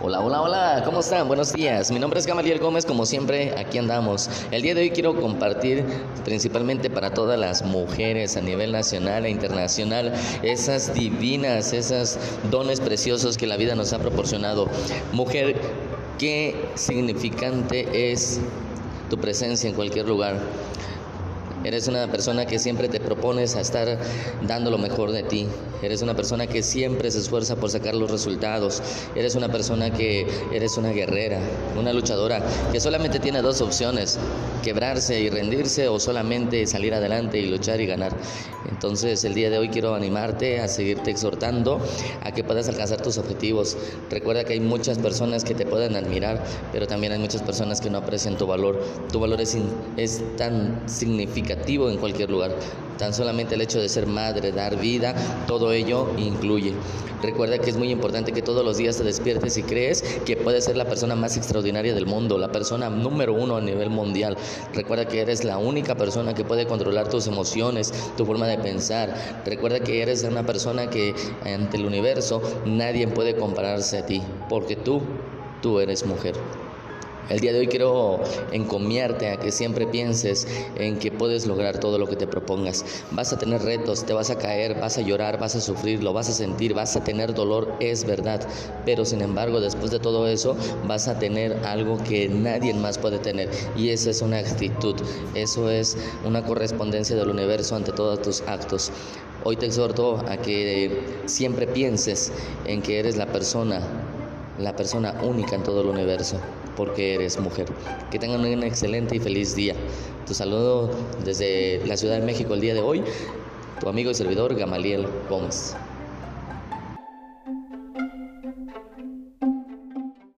Hola, hola, hola, ¿cómo están? Buenos días. Mi nombre es Gamaliel Gómez, como siempre, aquí andamos. El día de hoy quiero compartir principalmente para todas las mujeres a nivel nacional e internacional esas divinas, esas dones preciosos que la vida nos ha proporcionado. Mujer, qué significante es tu presencia en cualquier lugar. Eres una persona que siempre te propones a estar dando lo mejor de ti. Eres una persona que siempre se esfuerza por sacar los resultados. Eres una persona que eres una guerrera, una luchadora que solamente tiene dos opciones, quebrarse y rendirse o solamente salir adelante y luchar y ganar. Entonces el día de hoy quiero animarte a seguirte exhortando a que puedas alcanzar tus objetivos. Recuerda que hay muchas personas que te pueden admirar, pero también hay muchas personas que no aprecian tu valor. Tu valor es, tan significativo en cualquier lugar. Tan solamente el hecho de ser madre, dar vida, todo ello incluye. Recuerda que es muy importante que todos los días te despiertes y crees que puedes ser la persona más extraordinaria del mundo, la persona número uno a nivel mundial. Recuerda que eres la única persona que puede controlar tus emociones, tu forma de pensar. Recuerda que eres una persona que ante el universo nadie puede compararse a ti, porque tú, tú eres mujer. El día de hoy quiero encomiarte a que siempre pienses en que puedes lograr todo lo que te propongas. Vas a tener retos, te vas a caer, vas a llorar, vas a sufrir, lo vas a sentir, vas a tener dolor, es verdad. Pero sin embargo, después de todo eso, vas a tener algo que nadie más puede tener. Y esa es una actitud, eso es una correspondencia del universo ante todos tus actos. Hoy te exhorto a que siempre pienses en que eres la persona, la persona única en todo el universo porque eres mujer. Que tengan un excelente y feliz día. Tu saludo desde la Ciudad de México el día de hoy, tu amigo y servidor Gamaliel Gómez.